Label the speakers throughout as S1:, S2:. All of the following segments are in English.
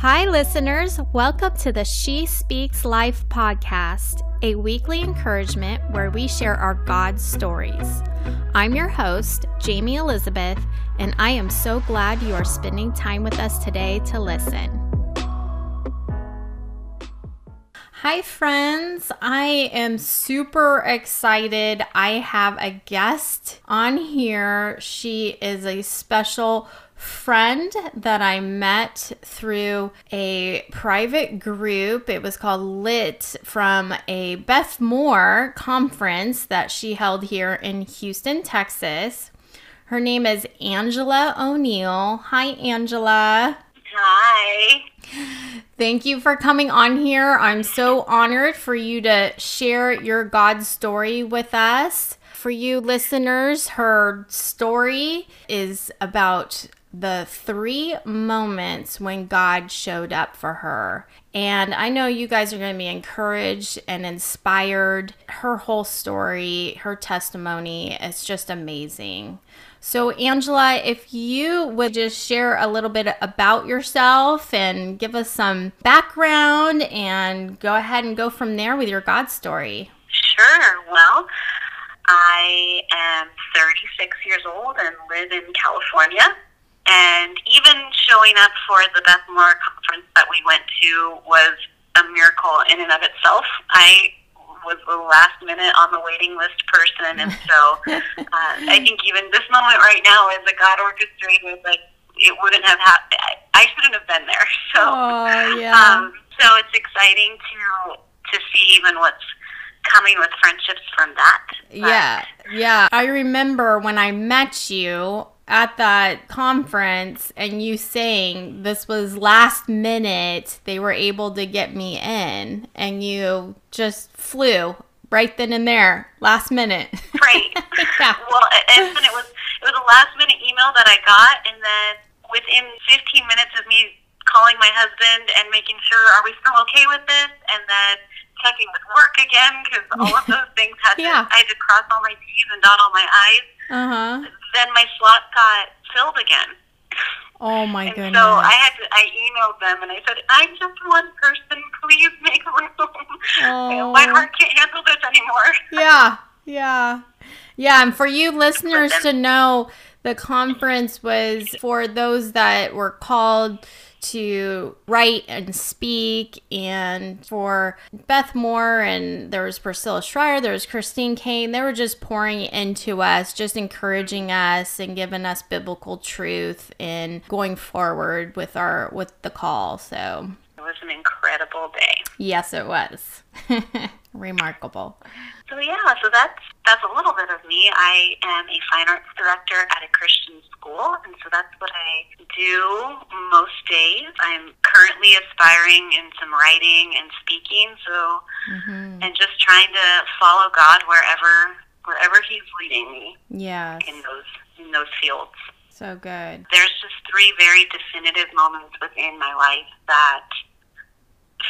S1: Hi, listeners. Welcome to the She Speaks Life podcast, a weekly encouragement where we share our God stories. I'm your host, Jamie Elizabeth, and I am so glad you are spending time with us today to listen. Hi, friends. I am super excited. I have a guest on here. She is a special friend that I met through a private group. It was called Lit from a Beth Moore conference that she held here in Houston, Texas. Her name is Angela O'Neill. Hi, Angela.
S2: Hi.
S1: Thank you for coming on here. I'm so honored for you to share your God story with us. For you listeners, her story is about the three moments when God showed up for her. And I know you guys are going to be encouraged and inspired. Her whole story, her testimony is just amazing. So, Angela, if you would just share a little bit about yourself and give us some background and go ahead and go from there with your God story.
S2: Sure. Well, I am 36 years old and live in California. And even showing up for the Beth Moore conference that we went to was a miracle in and of itself. I was the last minute on the waiting list person, and so uh, I think even this moment right now is a God orchestrated. Like it wouldn't have happened. I shouldn't have been there. So,
S1: oh, yeah.
S2: um, so it's exciting to to see even what's coming with friendships from that.
S1: But, yeah, yeah. I remember when I met you at that conference and you saying this was last minute they were able to get me in and you just flew right then and there last minute
S2: right yeah. well and then it was it was a last minute email that i got and then within 15 minutes of me calling my husband and making sure are we still okay with this and then checking with work again because all of those things had yeah. to i had to cross all my t's and dot all my i's
S1: uh-huh
S2: then my slot got filled again.
S1: Oh my
S2: and
S1: goodness!
S2: So I had to. I emailed them and I said, "I'm just one person. Please make room. Oh. my heart can't handle this anymore."
S1: Yeah, yeah, yeah. And for you listeners to know, the conference was for those that were called to write and speak, and for Beth Moore, and there was Priscilla Shirer, there was Christine Caine. They were just pouring into us, just encouraging us and giving us biblical truth and going forward with our with the call. So
S2: it was an incredible day.
S1: Yes, it was. Remarkable.
S2: So yeah, so that's that's a little bit of me. I am a fine arts director at a Christian school, and so that's what I do most days. I'm currently aspiring in some writing and speaking, so mm-hmm. and just trying to follow God wherever wherever He's leading me.
S1: Yeah.
S2: In those in those fields.
S1: So good.
S2: There's just three very definitive moments within my life that,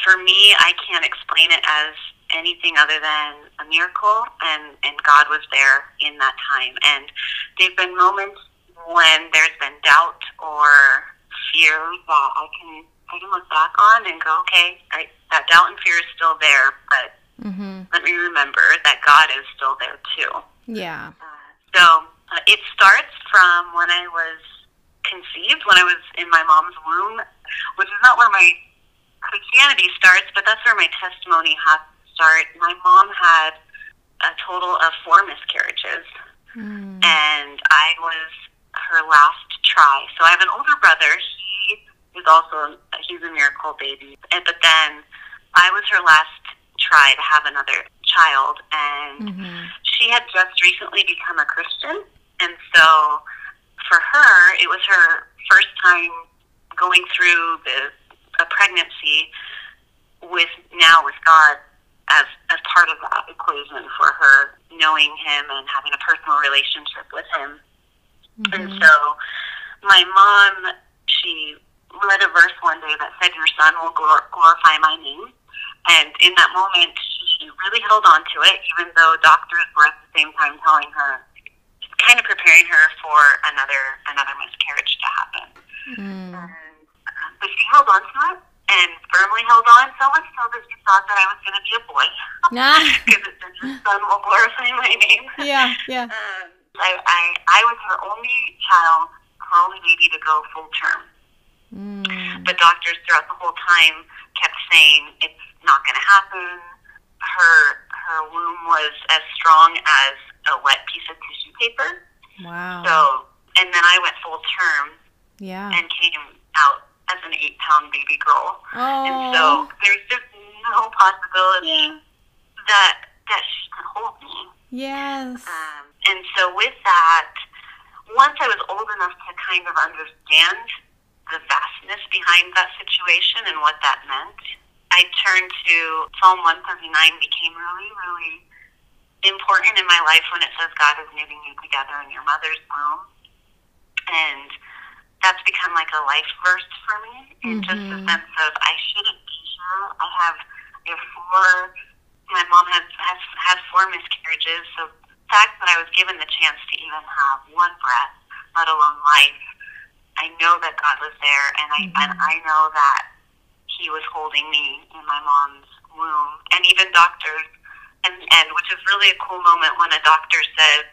S2: for me, I can't explain it as anything other than a miracle and and God was there in that time. And there've been moments when there's been doubt or fear that I can I can look back on and go okay I, that doubt and fear is still there but mm-hmm. let me remember that God is still there too.
S1: Yeah.
S2: Uh, so uh, it starts from when I was conceived when I was in my mom's womb which is not where my Christianity starts but that's where my testimony has start, my mom had a total of four miscarriages, mm. and I was her last try. So I have an older brother. He is also he's a miracle baby, and but then I was her last try to have another child, and mm-hmm. she had just recently become a Christian, and so for her, it was her first time going through the a pregnancy with now with God as as part of that equation for her knowing him and having a personal relationship with him. Mm-hmm. And so my mom, she read a verse one day that said, "Your son will glor- glorify my name." And in that moment, she really held on to it, even though doctors were at the same time telling her, kind of preparing her for another another miscarriage to happen. Mm. And, uh, but she held on to it, and firmly held on so much so that she thought that I was going to be a boy.
S1: Nah.
S2: Because it said your son will glorify my name.
S1: yeah, yeah.
S2: Um, I, I, I was her only child, her only baby to go full term.
S1: Mm.
S2: But doctors throughout the whole time kept saying it's not going to happen. Her her womb was as strong as a wet piece of tissue paper.
S1: Wow.
S2: So, and then I went full term
S1: yeah.
S2: and came out as an eight pound baby girl. And so
S1: Oh.
S2: there's just no possibility
S1: Yeah.
S2: that that she could hold me.
S1: Yes.
S2: Um, and so with that, once I was old enough to kind of understand the vastness behind that situation and what that meant, I turned to Psalm 139 became really, really important in my life when it says God is knitting you together in your mother's womb. And that's become like a life verse for me in just the
S1: Mhm.
S2: sense of I shouldn't be here. I have I have four my mom has has had four miscarriages, so the fact that I was given the chance to even have one breath, let alone life, I know that God was there and I and
S1: Mhm.
S2: I know that he was holding me in my mom's womb and even doctors and and which is really a cool moment when a doctor says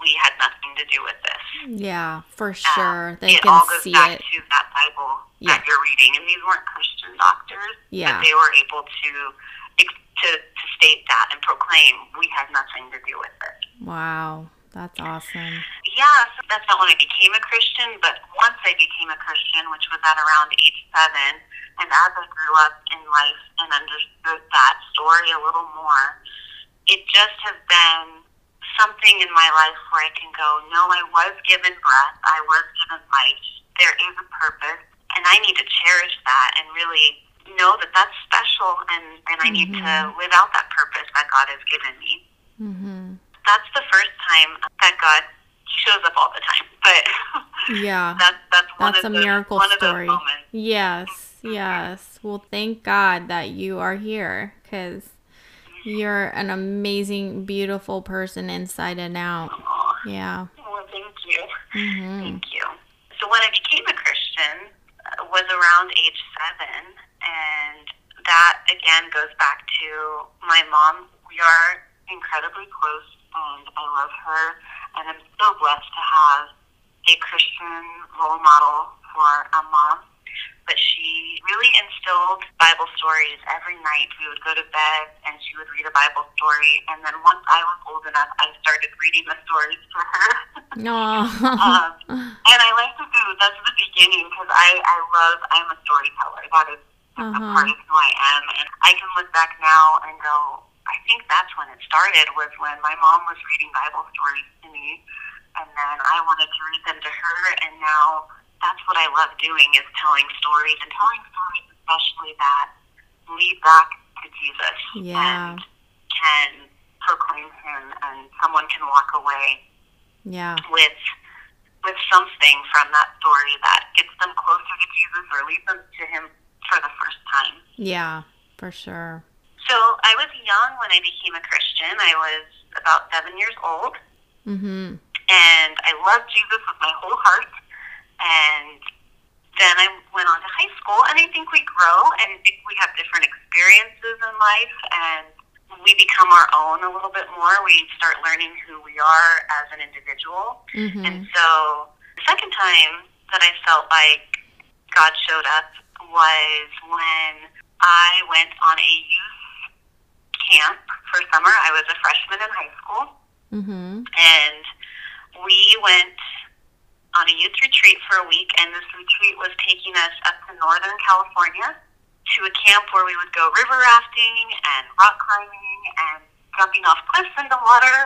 S2: we had nothing to do with this.
S1: Yeah, for
S2: Um,
S1: sure. They
S2: it all
S1: can
S2: goes
S1: see
S2: back
S1: it.
S2: to that Bible
S1: Yeah.
S2: that you're reading, and these weren't Christian doctors,
S1: Yeah.
S2: but they were able to to to state that and proclaim we had nothing to do with it.
S1: Wow. That's awesome.
S2: Yeah, so that's not when I became a Christian, but once I became a Christian, which was at around age seven, and as I grew up in life and understood that story a little more, it just has been something in my life where I can go, no, I was given breath, I was given life, there is a purpose, and I need to cherish that and really know that that's special, and, and I need to
S1: Mhm.
S2: live out that purpose that God has given me
S1: Mhm.
S2: that's the first time that God he shows up all the time, but
S1: Yeah.
S2: that's that's one
S1: That's a
S2: of the,
S1: miracle
S2: one
S1: story.
S2: of those moments.
S1: Yes, yes. Well, thank God that you are here because you're an amazing, beautiful person inside and out. Yeah.
S2: well, thank you,
S1: hmm
S2: thank you. So when I became a Christian uh, was around age seven, and that again goes back to my mom. We are incredibly close, and I love her, and I'm so blessed to have a Christian role model for a mom. But she really instilled Bible stories every night. We would go to bed and she would read a Bible story. And then once I was old enough, I started reading the stories for her. Um, and I like to do that's the beginning because I, I love, I'm a storyteller. That is a
S1: Uh-huh.
S2: part of who I am. And I can look back now and go, I think that's when it started was when my mom was reading Bible stories to me. And then I wanted to read them to her. And now that's what I love doing is telling stories and telling stories especially that lead back to Jesus
S1: Yeah.
S2: and can proclaim him and someone can walk away
S1: yeah.
S2: with with something from that story that gets them closer to Jesus or leads them to him for the first time.
S1: Yeah. For sure.
S2: So I was young when I became a Christian. I was about seven years old
S1: Mm-hmm.
S2: and I loved Jesus with my whole heart. And then I went on to high school, and I think we grow, and think we have different experiences in life, and we become our own a little bit more. We start learning who we are as an individual.
S1: Mm-hmm.
S2: And so the second time that I felt like God showed up was when I went on a youth camp for summer. I was a freshman in high school
S1: Mm-hmm.
S2: and we went on a youth retreat for a week, and this retreat was taking us up to Northern California to a camp where we would go river rafting and rock climbing and jumping off cliffs into water,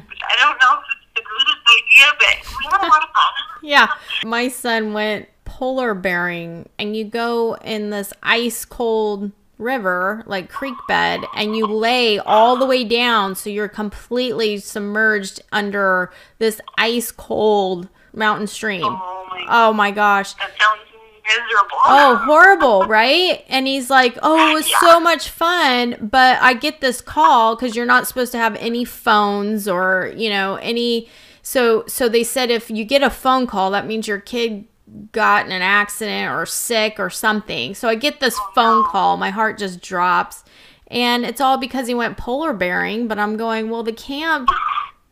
S2: which I don't know if it's the greatest idea, but we had a lot of fun.
S1: Yeah. My son went polar bearing and you go in this ice cold river, like creek bed, and you lay all the way down so you're completely submerged under this ice cold mountain stream.
S2: Oh my,
S1: Oh my gosh.
S2: that sounds miserable.
S1: Oh, horrible, right? And he's like, "Oh, it was
S2: Yeah.
S1: so much fun, but I get this call cuz you're not supposed to have any phones or, you know, any so so they said if you get a phone call, that means your kid got in an accident or sick or something. So I get this oh, phone call. My heart just drops. And it's all because he went polar bearing. But I'm going, well, the camp,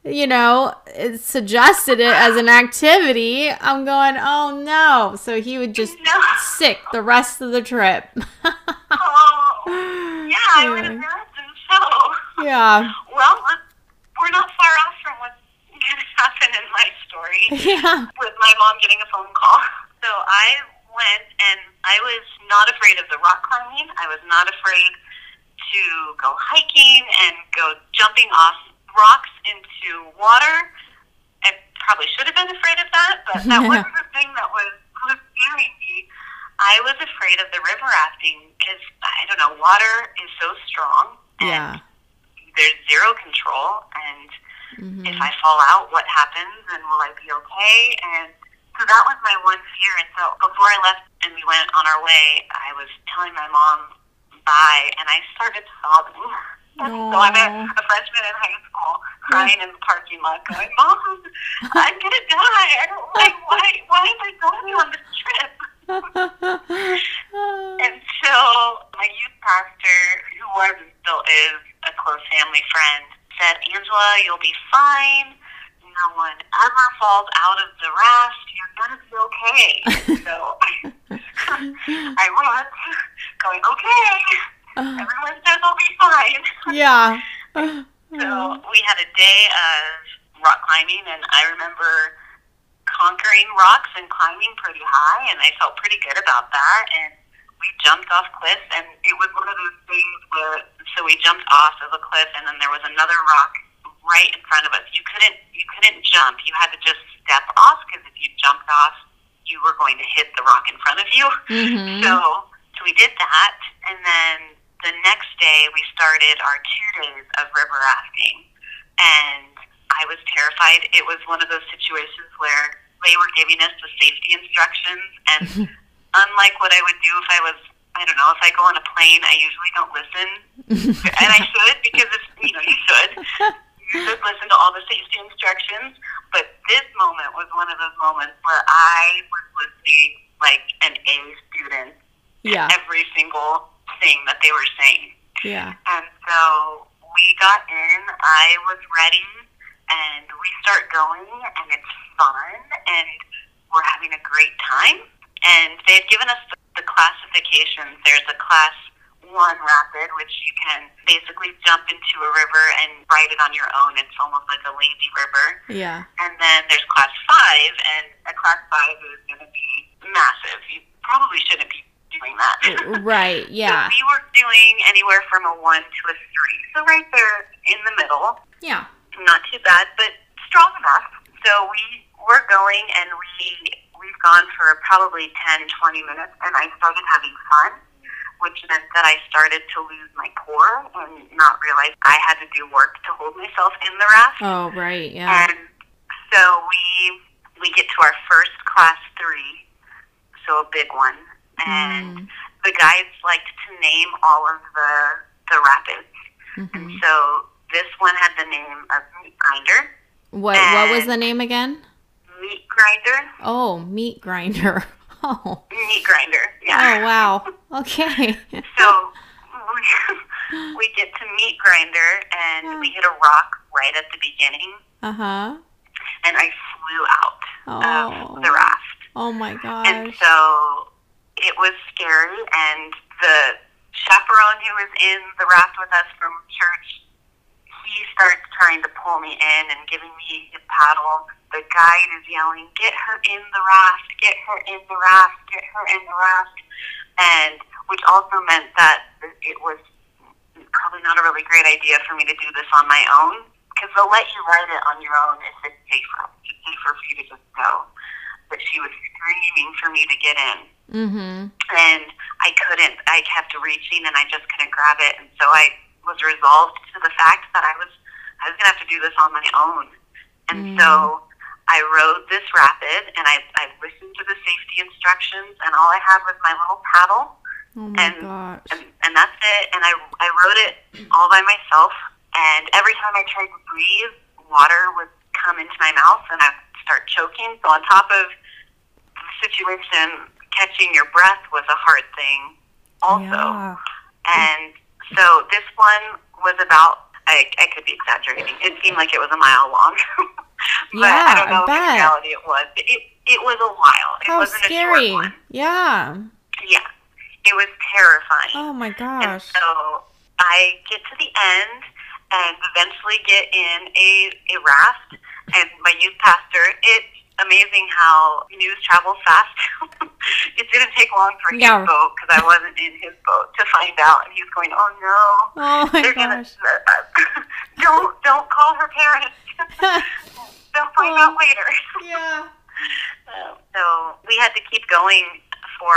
S1: you know, it suggested it as an activity. I'm going, oh no. So he would just
S2: No.
S1: sick the rest of the trip.
S2: Oh, yeah, I would imagine so.
S1: yeah.
S2: Well, we're- we're not far off from what's going to happen in my story
S1: Yeah.
S2: with my mom getting a phone call. So I went, and I was not afraid of the rock climbing. I was not afraid to go hiking and go jumping off rocks into water. I probably should have been afraid of that, but that wasn't the thing that was, was scaring me. I was afraid of the river rafting because, I don't know, water is so strong. and
S1: Yeah.
S2: there's zero control and
S1: Mhm.
S2: if I fall out what happens and will I be okay and so that was my one fear and so before I left and we went on our way I was telling my mom bye and I started sobbing so I'm a, a freshman in high school crying in the parking lot going mom I'm gonna die I don't like why why am I going on this trip and so my youth pastor, who was and still is a close family friend, said, Angela, you'll be fine. No one ever falls out of the raft. You're going to be okay. so I, I wrote, going, okay. Everyone says I'll be fine.
S1: yeah.
S2: So we had a day of rock climbing, and I remember conquering rocks and climbing pretty high, and I felt pretty good about that. And we jumped off cliffs, and it was one of those things where so we jumped off of a cliff, and then there was another rock right in front of us. You couldn't you couldn't jump; you had to just step off because if you jumped off, you were going to hit the rock in front of you.
S1: Mhm.
S2: So, so we did that, and then the next day we started our two days of river rafting, and I was terrified. It was one of those situations where they were giving us the safety instructions, and unlike what I would do if I was, I don't know, if I go on a plane, I usually don't listen, and I should because it's, you know you should. You should listen to all the safety instructions, but this moment was one of those moments where I was listening like an A student
S1: yeah.
S2: every single thing that they were saying.
S1: Yeah.
S2: And so we got in, I was ready, and we start going, and it's fun, and we're having a great time. And they had given us the, the classifications. There's a class one rapid, which you can basically jump into a river and ride it on your own. It's almost like a lazy river.
S1: Yeah.
S2: And then there's class five, and a class five is going to be massive. You probably shouldn't be doing that.
S1: Uh, right. Yeah.
S2: So we were doing anywhere from a one to a three. So right there in the middle,
S1: Yeah.
S2: not too bad, but strong enough. So we were going and we we've gone for probably 10, 20 minutes and I started having fun, which meant that I started to lose my core and not realize I had to do work to hold myself in the raft.
S1: Oh, right. Yeah.
S2: And so we we get to our first class three, so a big one, and
S1: Mm.
S2: the guides liked to name all of the the rapids. And
S1: Mhm.
S2: so this one had the name of Meat Grinder.
S1: What What was the name again?
S2: Meat Grinder.
S1: Oh, meat grinder. Oh.
S2: Meat Grinder. Yeah.
S1: Oh wow. Okay.
S2: So we, we get to Meat Grinder, and we hit a rock right at the beginning,
S1: Uh huh.
S2: and I flew out
S1: Oh.
S2: of the raft.
S1: Oh my
S2: god.
S1: And
S2: so it was scary, and the chaperone who was in the raft with us from church, he starts trying to pull me in and giving me a paddle. The guide is yelling, "Get her in the raft! Get her in the raft! Get her in the raft!" And which also meant that it was probably not a really great idea for me to do this on my own because they'll let you ride it on your own if it's safer. It's safer for you to just go. But she was screaming for me to get in
S1: Mhm.
S2: and I couldn't. I kept reaching, and I just couldn't grab it. And so I was resolved to the fact that I was I was gonna have to do this on my own. And
S1: Mm.
S2: so I rode this rapid, and I I listened to the safety instructions, and all I had was my little paddle,
S1: Oh my
S2: and
S1: gosh.
S2: and, and that's it. And I I rode it all by myself, and every time I tried to breathe, water would come into my mouth, and I start choking. So on top of situation, catching your breath was a hard thing, also.
S1: Yeah.
S2: And so this one was about. I, I could be exaggerating. It seemed like it was a mile long, but
S1: Yeah,
S2: I don't know
S1: I
S2: if in reality it was. It it was a while. It
S1: How
S2: wasn't a
S1: scary.
S2: short one.
S1: Yeah.
S2: Yeah, it was terrifying.
S1: Oh my gosh.
S2: And so I get to the end and eventually get in a, a raft. And my youth pastor, it's amazing how news travels fast. it didn't take long for his boat, because I wasn't in his boat, to find out. And he's going, oh no.
S1: Oh my
S2: They're gonna
S1: gosh.
S2: don't don't call her parents. They'll find
S1: Oh.
S2: out later.
S1: yeah.
S2: Um, so we had to keep going for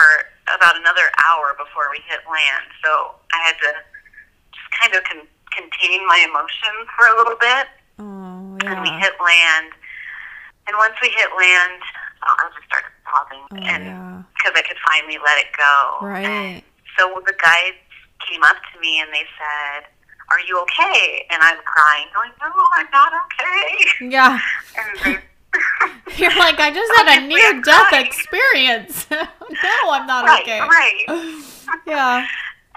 S2: about another hour before we hit land. So I had to just kind of con- contain my emotions for a little bit,
S1: Oh
S2: and we hit land. And once we hit land, oh, I just started sobbing,
S1: Oh
S2: and
S1: yeah.
S2: because I could finally let it go.
S1: Right.
S2: So the guides came up to me and they said, "Are you okay?" And I'm crying, going, "No, I'm not okay."
S1: Yeah.
S2: And they,
S1: You're like, I just had a near death
S2: crying.
S1: experience. no, I'm not
S2: right,
S1: okay.
S2: right.
S1: Yeah.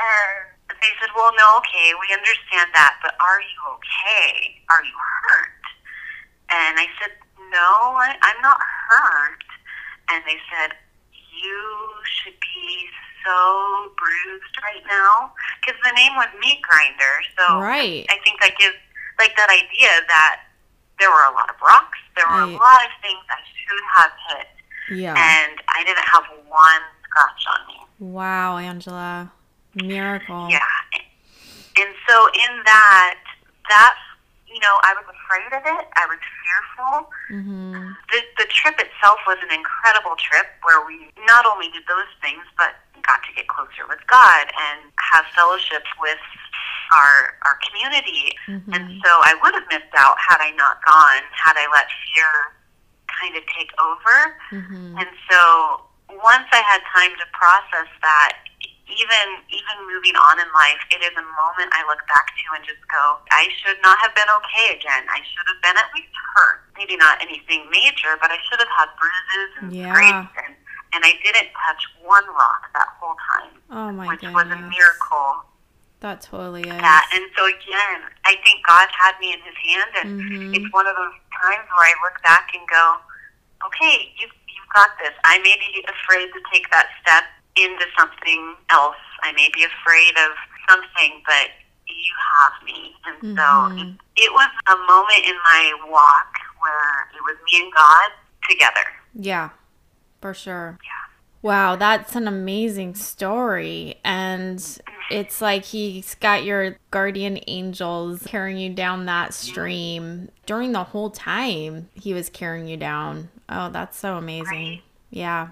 S2: And they said, Well, no, okay, we understand that, but are you okay? Are you hurt? And I said, No, I, I'm not hurt. And they said, You should be so bruised right now. Because the name was Meat Grinder. So
S1: Right.
S2: I think that gives, like, that idea that there were a lot of rocks, there were
S1: Right.
S2: a lot of things I should have hit,
S1: Yeah.
S2: and I didn't have one scratch on me.
S1: Wow, Angela. Miracle.
S2: Yeah. And so in that, that, you know, I was afraid of it. I was fearful.
S1: Mhm.
S2: The, the trip itself was an incredible trip where we not only did those things, but got to get closer with God and have fellowship with our, our community.
S1: Mhm.
S2: And so I would have missed out had I not gone, had I let fear kind of take over.
S1: Mhm.
S2: And so once I had time to process that, even even moving on in life, it is a moment I look back to and just go, I should not have been okay again. I should have been at least hurt. Maybe not anything major, but I should have had bruises and
S1: Yeah.
S2: scrapes and and I didn't touch one rock that whole time,
S1: Oh my
S2: which
S1: goodness.
S2: was a miracle.
S1: That totally is.
S2: That and so again, I think God had me in His hand, and
S1: Mhm.
S2: it's one of those times where I look back and go, okay, you, you've got this. I may be afraid to take that step into something else. I may be afraid of something, but you have me. And so
S1: Mhm.
S2: it, it was a moment in my walk where it was me and God together.
S1: Yeah, for sure.
S2: Yeah.
S1: Wow, that's an amazing story. And it's like he's got your guardian angels carrying you down that stream during the whole time he was carrying you down. Oh, that's so amazing.
S2: Right.
S1: Yeah.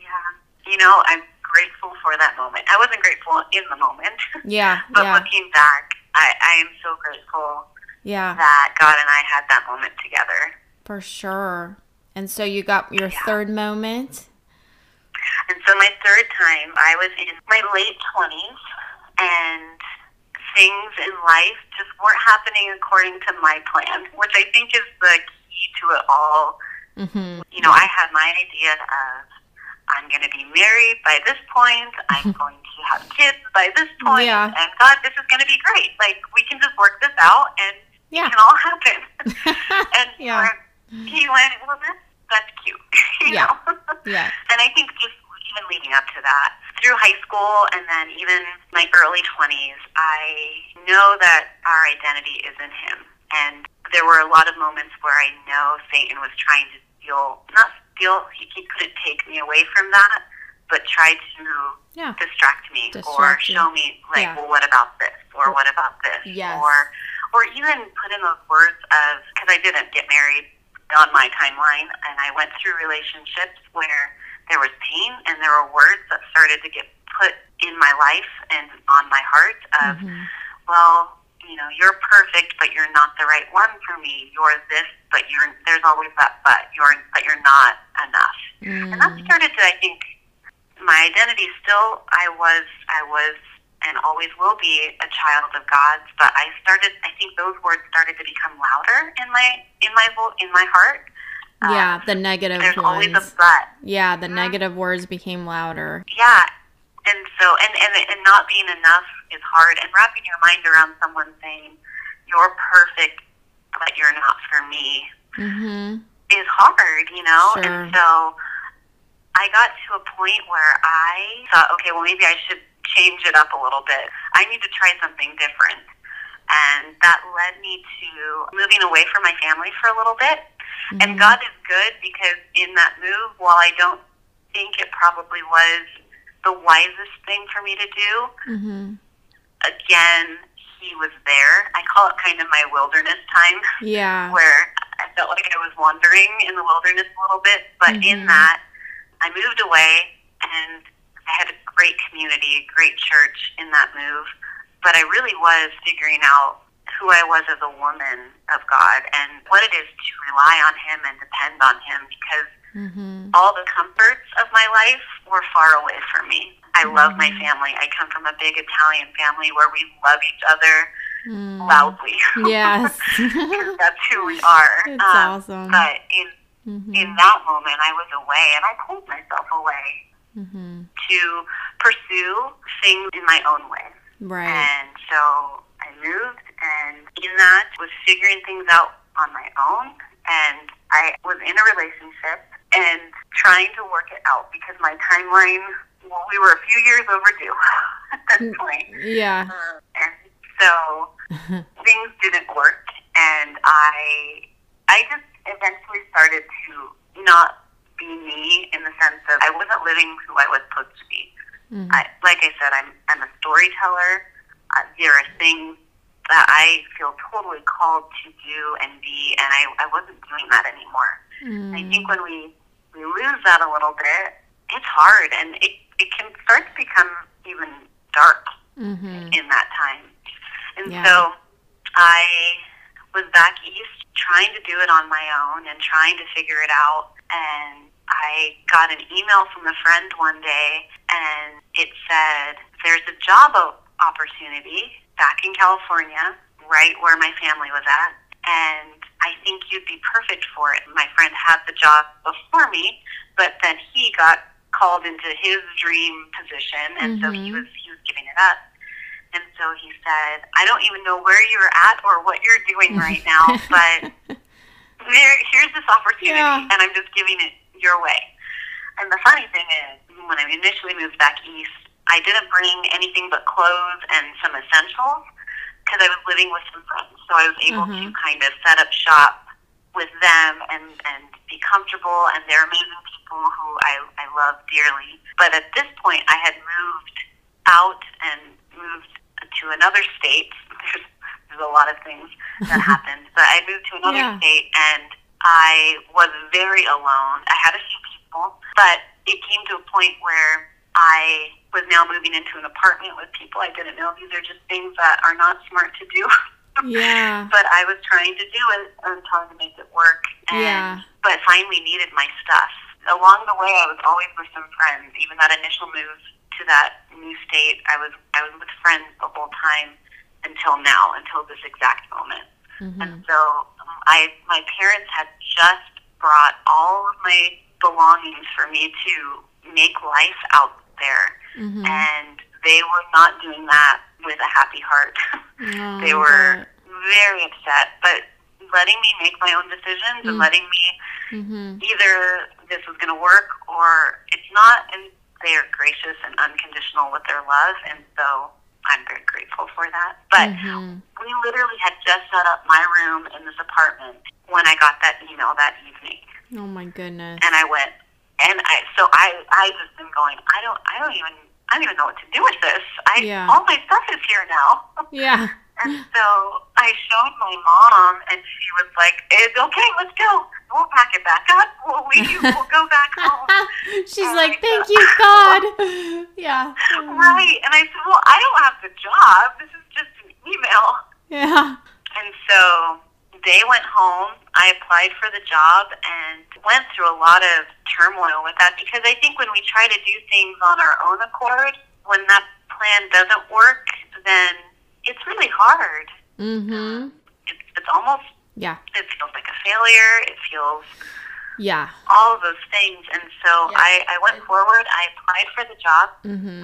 S2: Yeah. You know, I'm grateful for that moment. I wasn't grateful in the moment,
S1: Yeah.
S2: but
S1: Yeah.
S2: looking back, I, I am so grateful
S1: Yeah.
S2: that God and I had that moment together.
S1: For sure. And so you got your
S2: Yeah.
S1: third moment.
S2: And so my third time, I was in my late 20s, and things in life just weren't happening according to my plan, which I think is the key to it all.
S1: Mm-hmm.
S2: You know, I had my idea of I'm going to be married by this point, I'm going to have kids by this point,
S1: Yeah.
S2: and God, this is going to be great. Like, we can just work this out, and
S1: Yeah.
S2: it can all happen. and
S1: Yeah.
S2: he went, well, that's, that's cute. you
S1: Yeah.
S2: know?
S1: yeah.
S2: And I think just even leading up to that, through high school and then even my early 20s, I know that our identity is in Him. And there were a lot of moments where I know Satan was trying to steal, not steal, he, he couldn't take me away from that, but tried to
S1: Yeah.
S2: distract me or
S1: Distract you.
S2: show me, like,
S1: Yeah.
S2: well, what about this? Or what about this?
S1: Yes.
S2: Or, or even put in those words of, because I didn't get married on my timeline, and I went through relationships where there was pain and there were words that started to get put in my life and on my heart of,
S1: Mhm.
S2: well, you know, you're perfect, but you're not the right one for me. You're this, but you're there's always that but. You're but you're not enough. And that
S1: Mm.
S2: started to, I think, my identity still. I was, I was, and always will be a child of God's. But I started. I think those words started to become louder in my in my vo- in my heart, Um,
S1: yeah, the negative
S2: there's
S1: ones.
S2: always a but.
S1: yeah, the negative words became louder.
S2: Yeah, and so and, and and not being enough is hard, and wrapping your mind around someone saying you're perfect, but you're not for me
S1: Mhm.
S2: is hard, you know.
S1: Sure.
S2: And so I got to a point where I thought, okay, well maybe I should change it up a little bit. I need to try something different. And that led me to moving away from my family for a little bit. And God is good because in that move, while I don't think it probably was the wisest thing for me to do,
S1: Mhm.
S2: Again, He was there. I call it kind of my wilderness time
S1: Yeah.
S2: where I felt like I was wandering in the wilderness a little bit. But in
S1: Mhm.
S2: that, I moved away and I had a great community, a great church in that move. But I really was figuring out who I was as a woman of God and what it is to rely on Him and depend on Him because
S1: Mhm.
S2: all the comforts of my life were far away from me. I love my family. I come from a big Italian family where we love each other
S1: Mm.
S2: loudly.
S1: Yes.
S2: Because that's who we are.
S1: It's
S2: Um,
S1: awesome.
S2: But in
S1: Mhm.
S2: in that moment, I was away, and I pulled myself away
S1: Mhm.
S2: to pursue things in my own way.
S1: Right.
S2: And so I moved, and in that was figuring things out on my own. And I was in a relationship and trying to work it out because my timeline, we were a few years overdue at
S1: Mm.
S2: this point.
S1: Yeah.
S2: Um, and so things didn't work and I I just eventually started to not be me in the sense of I wasn't living who I was supposed to be.
S1: Mhm.
S2: I, like I said, I'm I'm a storyteller. Uh, there are things that I feel totally called to do and be, and I, I wasn't doing that anymore. I
S1: Mm.
S2: think when we we lose that a little bit, it's hard, and it it can start to become even dark
S1: Mhm.
S2: in that time. And
S1: Yeah.
S2: so I was back east trying to do it on my own and trying to figure it out. And I got an email from a friend one day and it said, There's a job opportunity back in California, right where my family was at. And I think you'd be perfect for it. My friend had the job before me, but then he got called into his dream position, and so he
S1: Mhm.
S2: was he was giving it up. And so he said, I don't even know where you're at or what you're doing right now, but there, here's this opportunity,
S1: Yeah.
S2: and I'm just giving it your way. And the funny thing is, when I initially moved back east, I didn't bring anything but clothes and some essentials because I was living with some friends. So I was able to
S1: Mhm.
S2: kind of set up shop with them and, and be comfortable, and they're amazing people who I, I love dearly. But at this point, I had moved out and moved to another state. There's, there's a lot of things that happened, but I moved to another
S1: Yeah.
S2: state, and I was very alone. I had a few people, but it came to a point where I was now moving into an apartment with people I didn't know. These are just things that are not smart to do.
S1: Yeah.
S2: but I was trying to do it and trying to make it work. And,
S1: Yeah.
S2: But finally needed my stuff. Along the way, I was always with some friends. Even that initial move to that new state, I was I was with friends the whole time until now, until this exact moment.
S1: Mhm.
S2: And so um, I, my parents had just brought all of my belongings for me to make life out there,
S1: Mhm.
S2: and they were not doing that with a happy heart.
S1: Oh,
S2: they were very upset, but letting me make my own decisions and
S1: Mm.
S2: letting me
S1: Mhm.
S2: either this was going to work or it's not, and they are gracious and unconditional with their love, and so I'm very grateful for that. But
S1: Mhm.
S2: we literally had just set up my room in this apartment when I got that email that evening,
S1: Oh my goodness.
S2: and I went, and I so I I just been going, I don't I don't even I don't even know what to do with this. I
S1: Yeah.
S2: all my stuff is here now.
S1: Yeah.
S2: And so I showed my mom, and she was like, "It's okay, let's go. We'll pack it back up. We'll leave. We'll go back home."
S1: She's
S2: Oh
S1: like, thank you, God. yeah.
S2: right? And I said, "Well, I don't have the job. This is just an email."
S1: Yeah.
S2: And so they went home. I applied for the job and went through a lot of turmoil with that because I think when we try to do things on our own accord, when that plan doesn't work, then it's really hard.
S1: Mhm.
S2: It's, it's almost
S1: Yeah.
S2: it feels like a failure. It feels
S1: Yeah.
S2: all of those things. And so
S1: Yeah.
S2: I, I went forward. I applied for the job,
S1: Mm-hmm.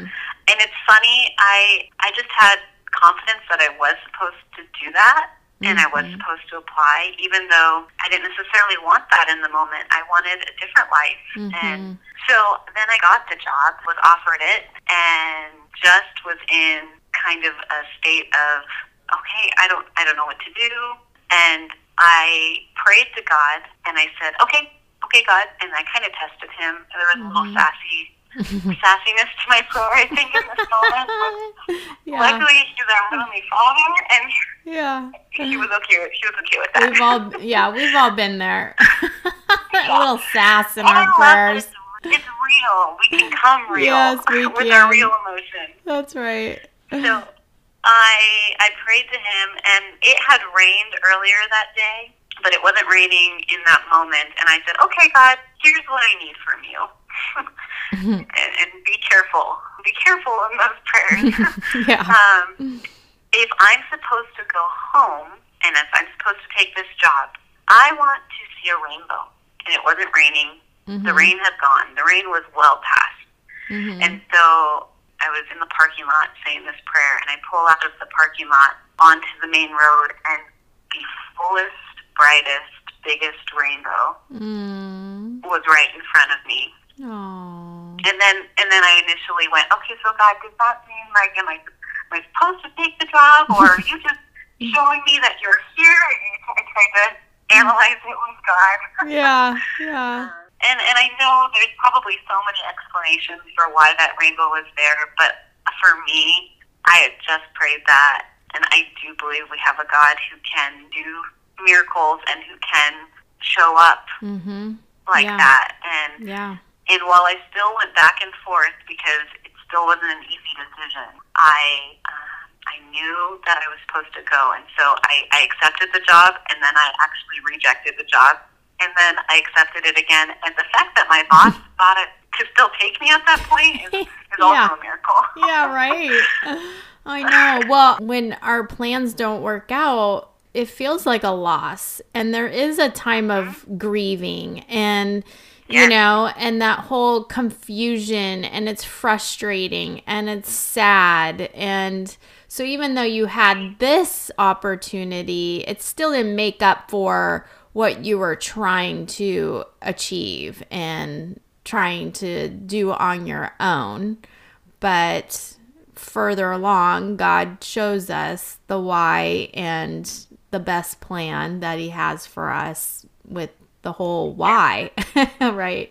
S2: and it's funny. I I just had confidence that I was supposed to do that, and I was
S1: Mhm.
S2: supposed to apply, even though I didn't necessarily want that in the moment. I wanted a different life, and
S1: Mm-hmm.
S2: so then I got the job, was offered it, and just was in kind of a state of okay, I don't I don't know what to do, and I prayed to God, and I said, okay, okay, God, and I kind of tested Him. There was a little
S1: Mhm.
S2: sassy sassiness to my prayer, I think, in this moment.
S1: Yeah.
S2: Luckily, He's our heavenly Father, and
S1: Yeah.
S2: He was okay. With, she was okay with that.
S1: We've all yeah, we've all been there. a little sass in
S2: oh, And
S1: our
S2: love
S1: prayers.
S2: It's, it's real. We can come real
S1: Yes, we
S2: with
S1: can.
S2: our real emotions.
S1: That's right.
S2: So I I prayed to him, and it had rained earlier that day, but it wasn't raining in that moment. And I said, "Okay, God, here's what I need from you." and, and be careful. Be careful in those prayers.
S1: yeah.
S2: um, if I'm supposed to go home, and if I'm supposed to take this job, I want to see a rainbow. And it wasn't raining. The
S1: Mhm.
S2: rain had gone. The rain was well past.
S1: Mhm.
S2: And so I was in the parking lot saying this prayer, and I pull out of the parking lot onto the main road, and the fullest, brightest, biggest rainbow
S1: Mm.
S2: was right in front of me.
S1: Oh.
S2: And then, and then I initially went, okay, so God, does that mean like, am I, am I supposed to take the job, or are you just showing me that you're here? And I tried to analyze it with God.
S1: Yeah. Yeah.
S2: And and I know there's probably so many explanations for why that rainbow was there, but for me, I had just prayed that, and I do believe we have a God who can do miracles and who can show up
S1: Mhm.
S2: like
S1: Yeah.
S2: that. And
S1: Yeah.
S2: And while I still went back and forth because it still wasn't an easy decision, I uh, I knew that I was supposed to go, and so I, I accepted the job, and then I actually rejected the job, and then I accepted it again. And the fact that my boss thought it could still take me at that point is, is
S1: Yeah.
S2: also a miracle.
S1: Yeah, right. I know. Well, when our plans don't work out, it feels like a loss. And there is a time of grieving and you know, and that whole confusion and it's frustrating and it's sad and so even though you had this opportunity, it still didn't make up for what you were trying to achieve and trying to do on your own. But further along, God shows us the why and the best plan that He has for us with the whole why, right?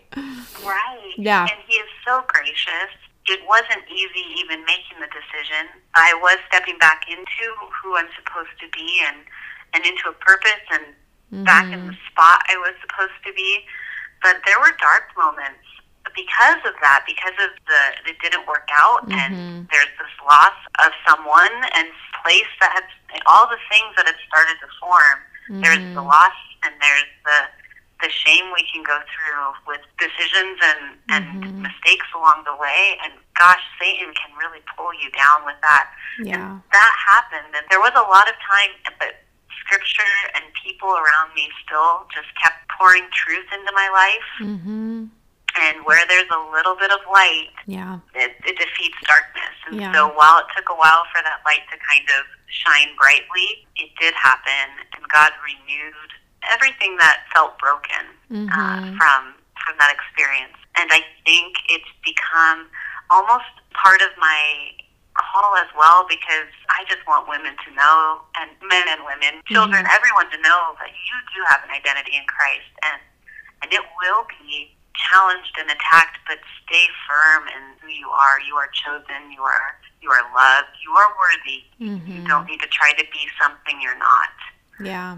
S2: Right.
S1: Yeah.
S2: And he is so gracious. It wasn't easy even making the decision. I was stepping back into who I'm supposed to be and, and into a purpose and back in the spot I was supposed to be. But there were dark moments because of that, because of the it didn't work out
S1: Mhm.
S2: and there's this loss of someone and place that had all the things that had started to form. There's the
S1: Mhm.
S2: loss and there's the the shame we can go through with decisions and, and
S1: Mhm.
S2: mistakes along the way. And gosh, Satan can really pull you down with that.
S1: Yeah.
S2: That happened. And there was a lot of time, but scripture and people around me still just kept pouring truth into my life.
S1: Mm-hmm.
S2: And where there's a little bit of light,
S1: Yeah.
S2: it, it defeats darkness. And
S1: Yeah.
S2: so while it took a while for that light to kind of shine brightly, it did happen. And God renewed everything that felt broken
S1: Mhm.
S2: uh, from from that experience. And I think it's become almost part of my call as well because I just want women to know, and men and women, children, everyone to know that you do have an identity in Christ, and and it will be challenged and attacked, but stay firm in who you are. You are chosen. You are you are loved. You are worthy. You
S1: Mhm.
S2: don't need to try to be something you're not.
S1: Yeah.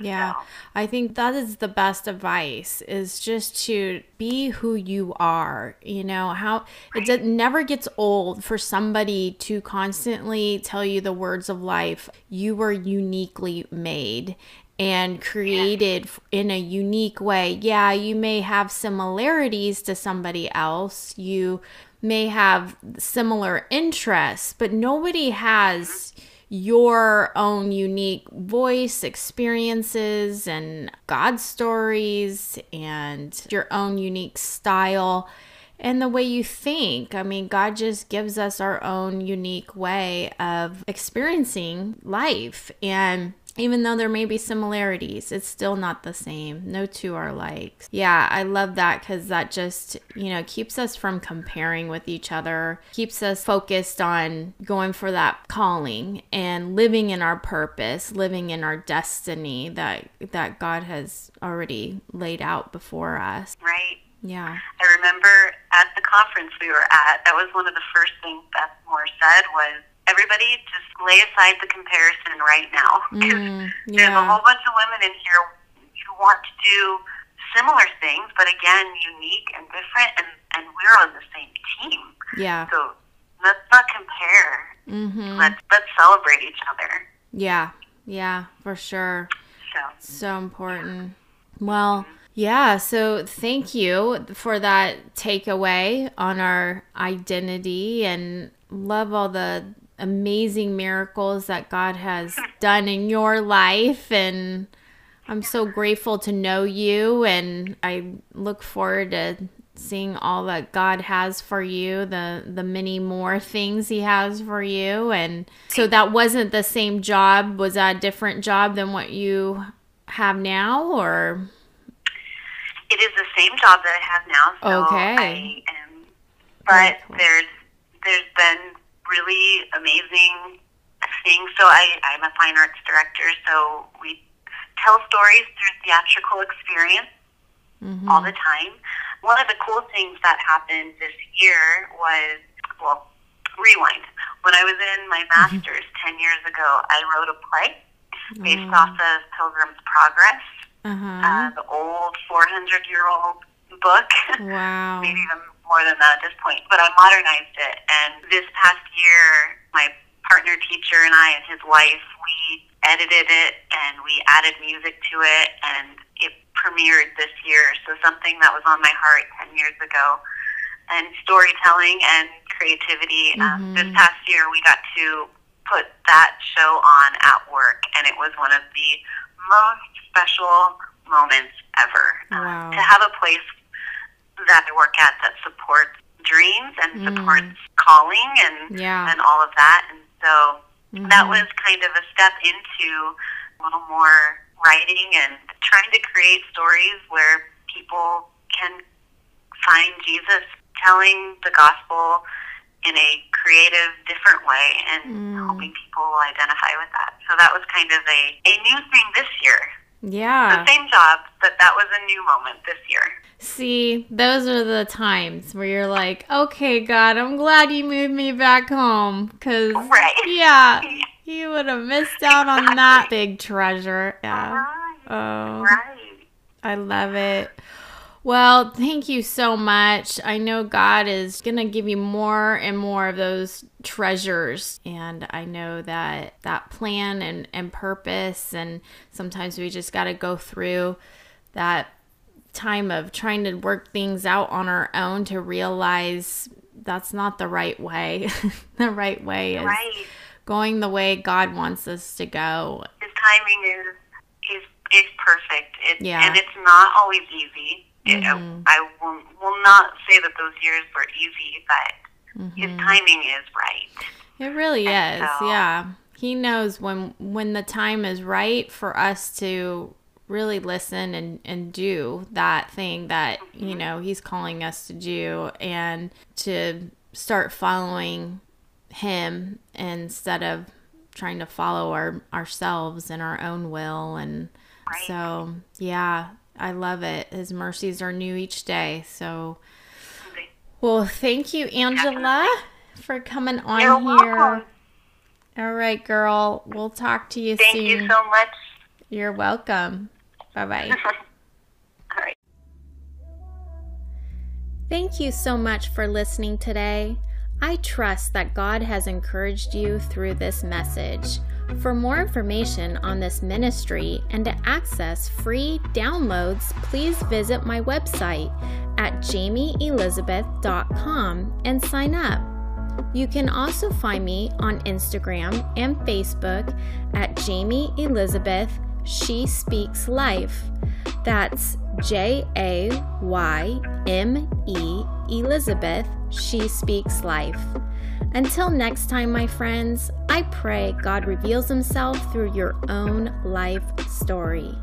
S1: Yeah.
S2: So,
S1: I think that is the best advice is just to be who you are. You know, how it d- never gets old for somebody to constantly tell you the words of life. You were uniquely made and created in a unique way. Yeah, you may have similarities to somebody else. You may have similar interests, but nobody has mm-hmm. Your own unique voice, experiences, and God stories, and your own unique style and the way you think. I mean, God just gives us our own unique way of experiencing life. And even though there may be similarities, it's still not the same. No two are like. Yeah, I love that because that just, you know, keeps us from comparing with each other, keeps us focused on going for that calling and living in our purpose, living in our destiny that that God has already laid out before us.
S2: Right.
S1: Yeah.
S2: I remember at the conference we were at, that was one of the first things Beth Moore said was everybody just lay aside the comparison right now
S1: Mm,
S2: there's a whole bunch of women in here who want to do similar things, but again, unique and different, and, and we're on the same team.
S1: Yeah.
S2: So let's not compare.
S1: Mhm.
S2: Let's let's celebrate each other.
S1: Yeah. Yeah, for sure.
S2: So
S1: So important. Well, yeah, so thank you for that takeaway on our identity and love all the amazing miracles that God has done in your life and I'm so grateful to know you and I look forward to seeing all that God has for you, the the many more things he has for you and so that wasn't the same job, was that a different job than what you have now or
S2: it is the same job that I have now. So
S1: Okay.
S2: I am, but there's there's been really amazing things. So I I'm a fine arts director. So we tell stories through theatrical experience
S1: Mhm.
S2: all the time. One of the cool things that happened this year was well, rewind. When I was in my master's ten years ago, I wrote a play based
S1: Mm.
S2: off of Pilgrim's Progress
S1: Uh-huh.
S2: uh, the old 400 year old book,
S1: wow.
S2: maybe even more than that at this point. But I modernized it, and this past year, my partner teacher and I and his wife, we edited it and we added music to it, and it premiered this year. So something that was on my heart 10 years ago, and storytelling and creativity. Um, this
S1: Mhm.
S2: past year, we got to put that show on at work, and it was one of the most special moments ever. Uh,
S1: Wow.
S2: to have a place that I work at that supports dreams and
S1: Mm.
S2: supports calling and
S1: Yeah.
S2: and all of that, and so that
S1: Mhm.
S2: was kind of a step into a little more writing and trying to create stories where people can find Jesus telling the gospel in a creative, different way and
S1: Mm.
S2: hoping people will identify with that. So that was kind of a, a new thing this year.
S1: Yeah.
S2: The same job, but that was a new moment this year.
S1: See, those are the times where you're like, okay, God, I'm glad you moved me back home. Because,
S2: Right.
S1: yeah, you would have missed out on that big treasure. Yeah.
S2: Right.
S1: Oh,
S2: Right.
S1: I love it. Well, thank you so much. I know God is going to give you more and more of those treasures. And I know that that plan and, and purpose, and sometimes we just got to go through that time of trying to work things out on our own to realize that's not the right way. the right way is
S2: Right.
S1: going the way God wants us to go.
S2: His timing is is is perfect. It,
S1: Yeah.
S2: And it's not always easy. It,
S1: Mhm.
S2: I will, will not say that those years were easy, but his
S1: Mhm.
S2: timing is right.
S1: It really
S2: And
S1: is.
S2: so-
S1: Yeah. He knows when when the time is right for us to really listen and and do that thing that, you know, he's calling us to do and to start following him instead of trying to follow our ourselves and our own will and
S2: Right.
S1: so, yeah, I love it. His mercies are new each day. So, well, thank you, Angela, for coming on
S2: You're
S1: here.
S2: welcome.
S1: All right, girl. We'll talk to you
S2: Thank
S1: soon.
S2: you so much.
S1: You're welcome. Bye bye.
S2: All right.
S1: Thank you so much for listening today. I trust that God has encouraged you through this message. For more information on this ministry and to access free downloads, please visit my website at jaymeelizabeth.com and sign up. You can also find me on Instagram and Facebook at Jayme Elizabeth She Speaks Life. That's J A Y M E Elizabeth She Speaks Life. Until next time, my friends, I pray God reveals Himself through your own life story.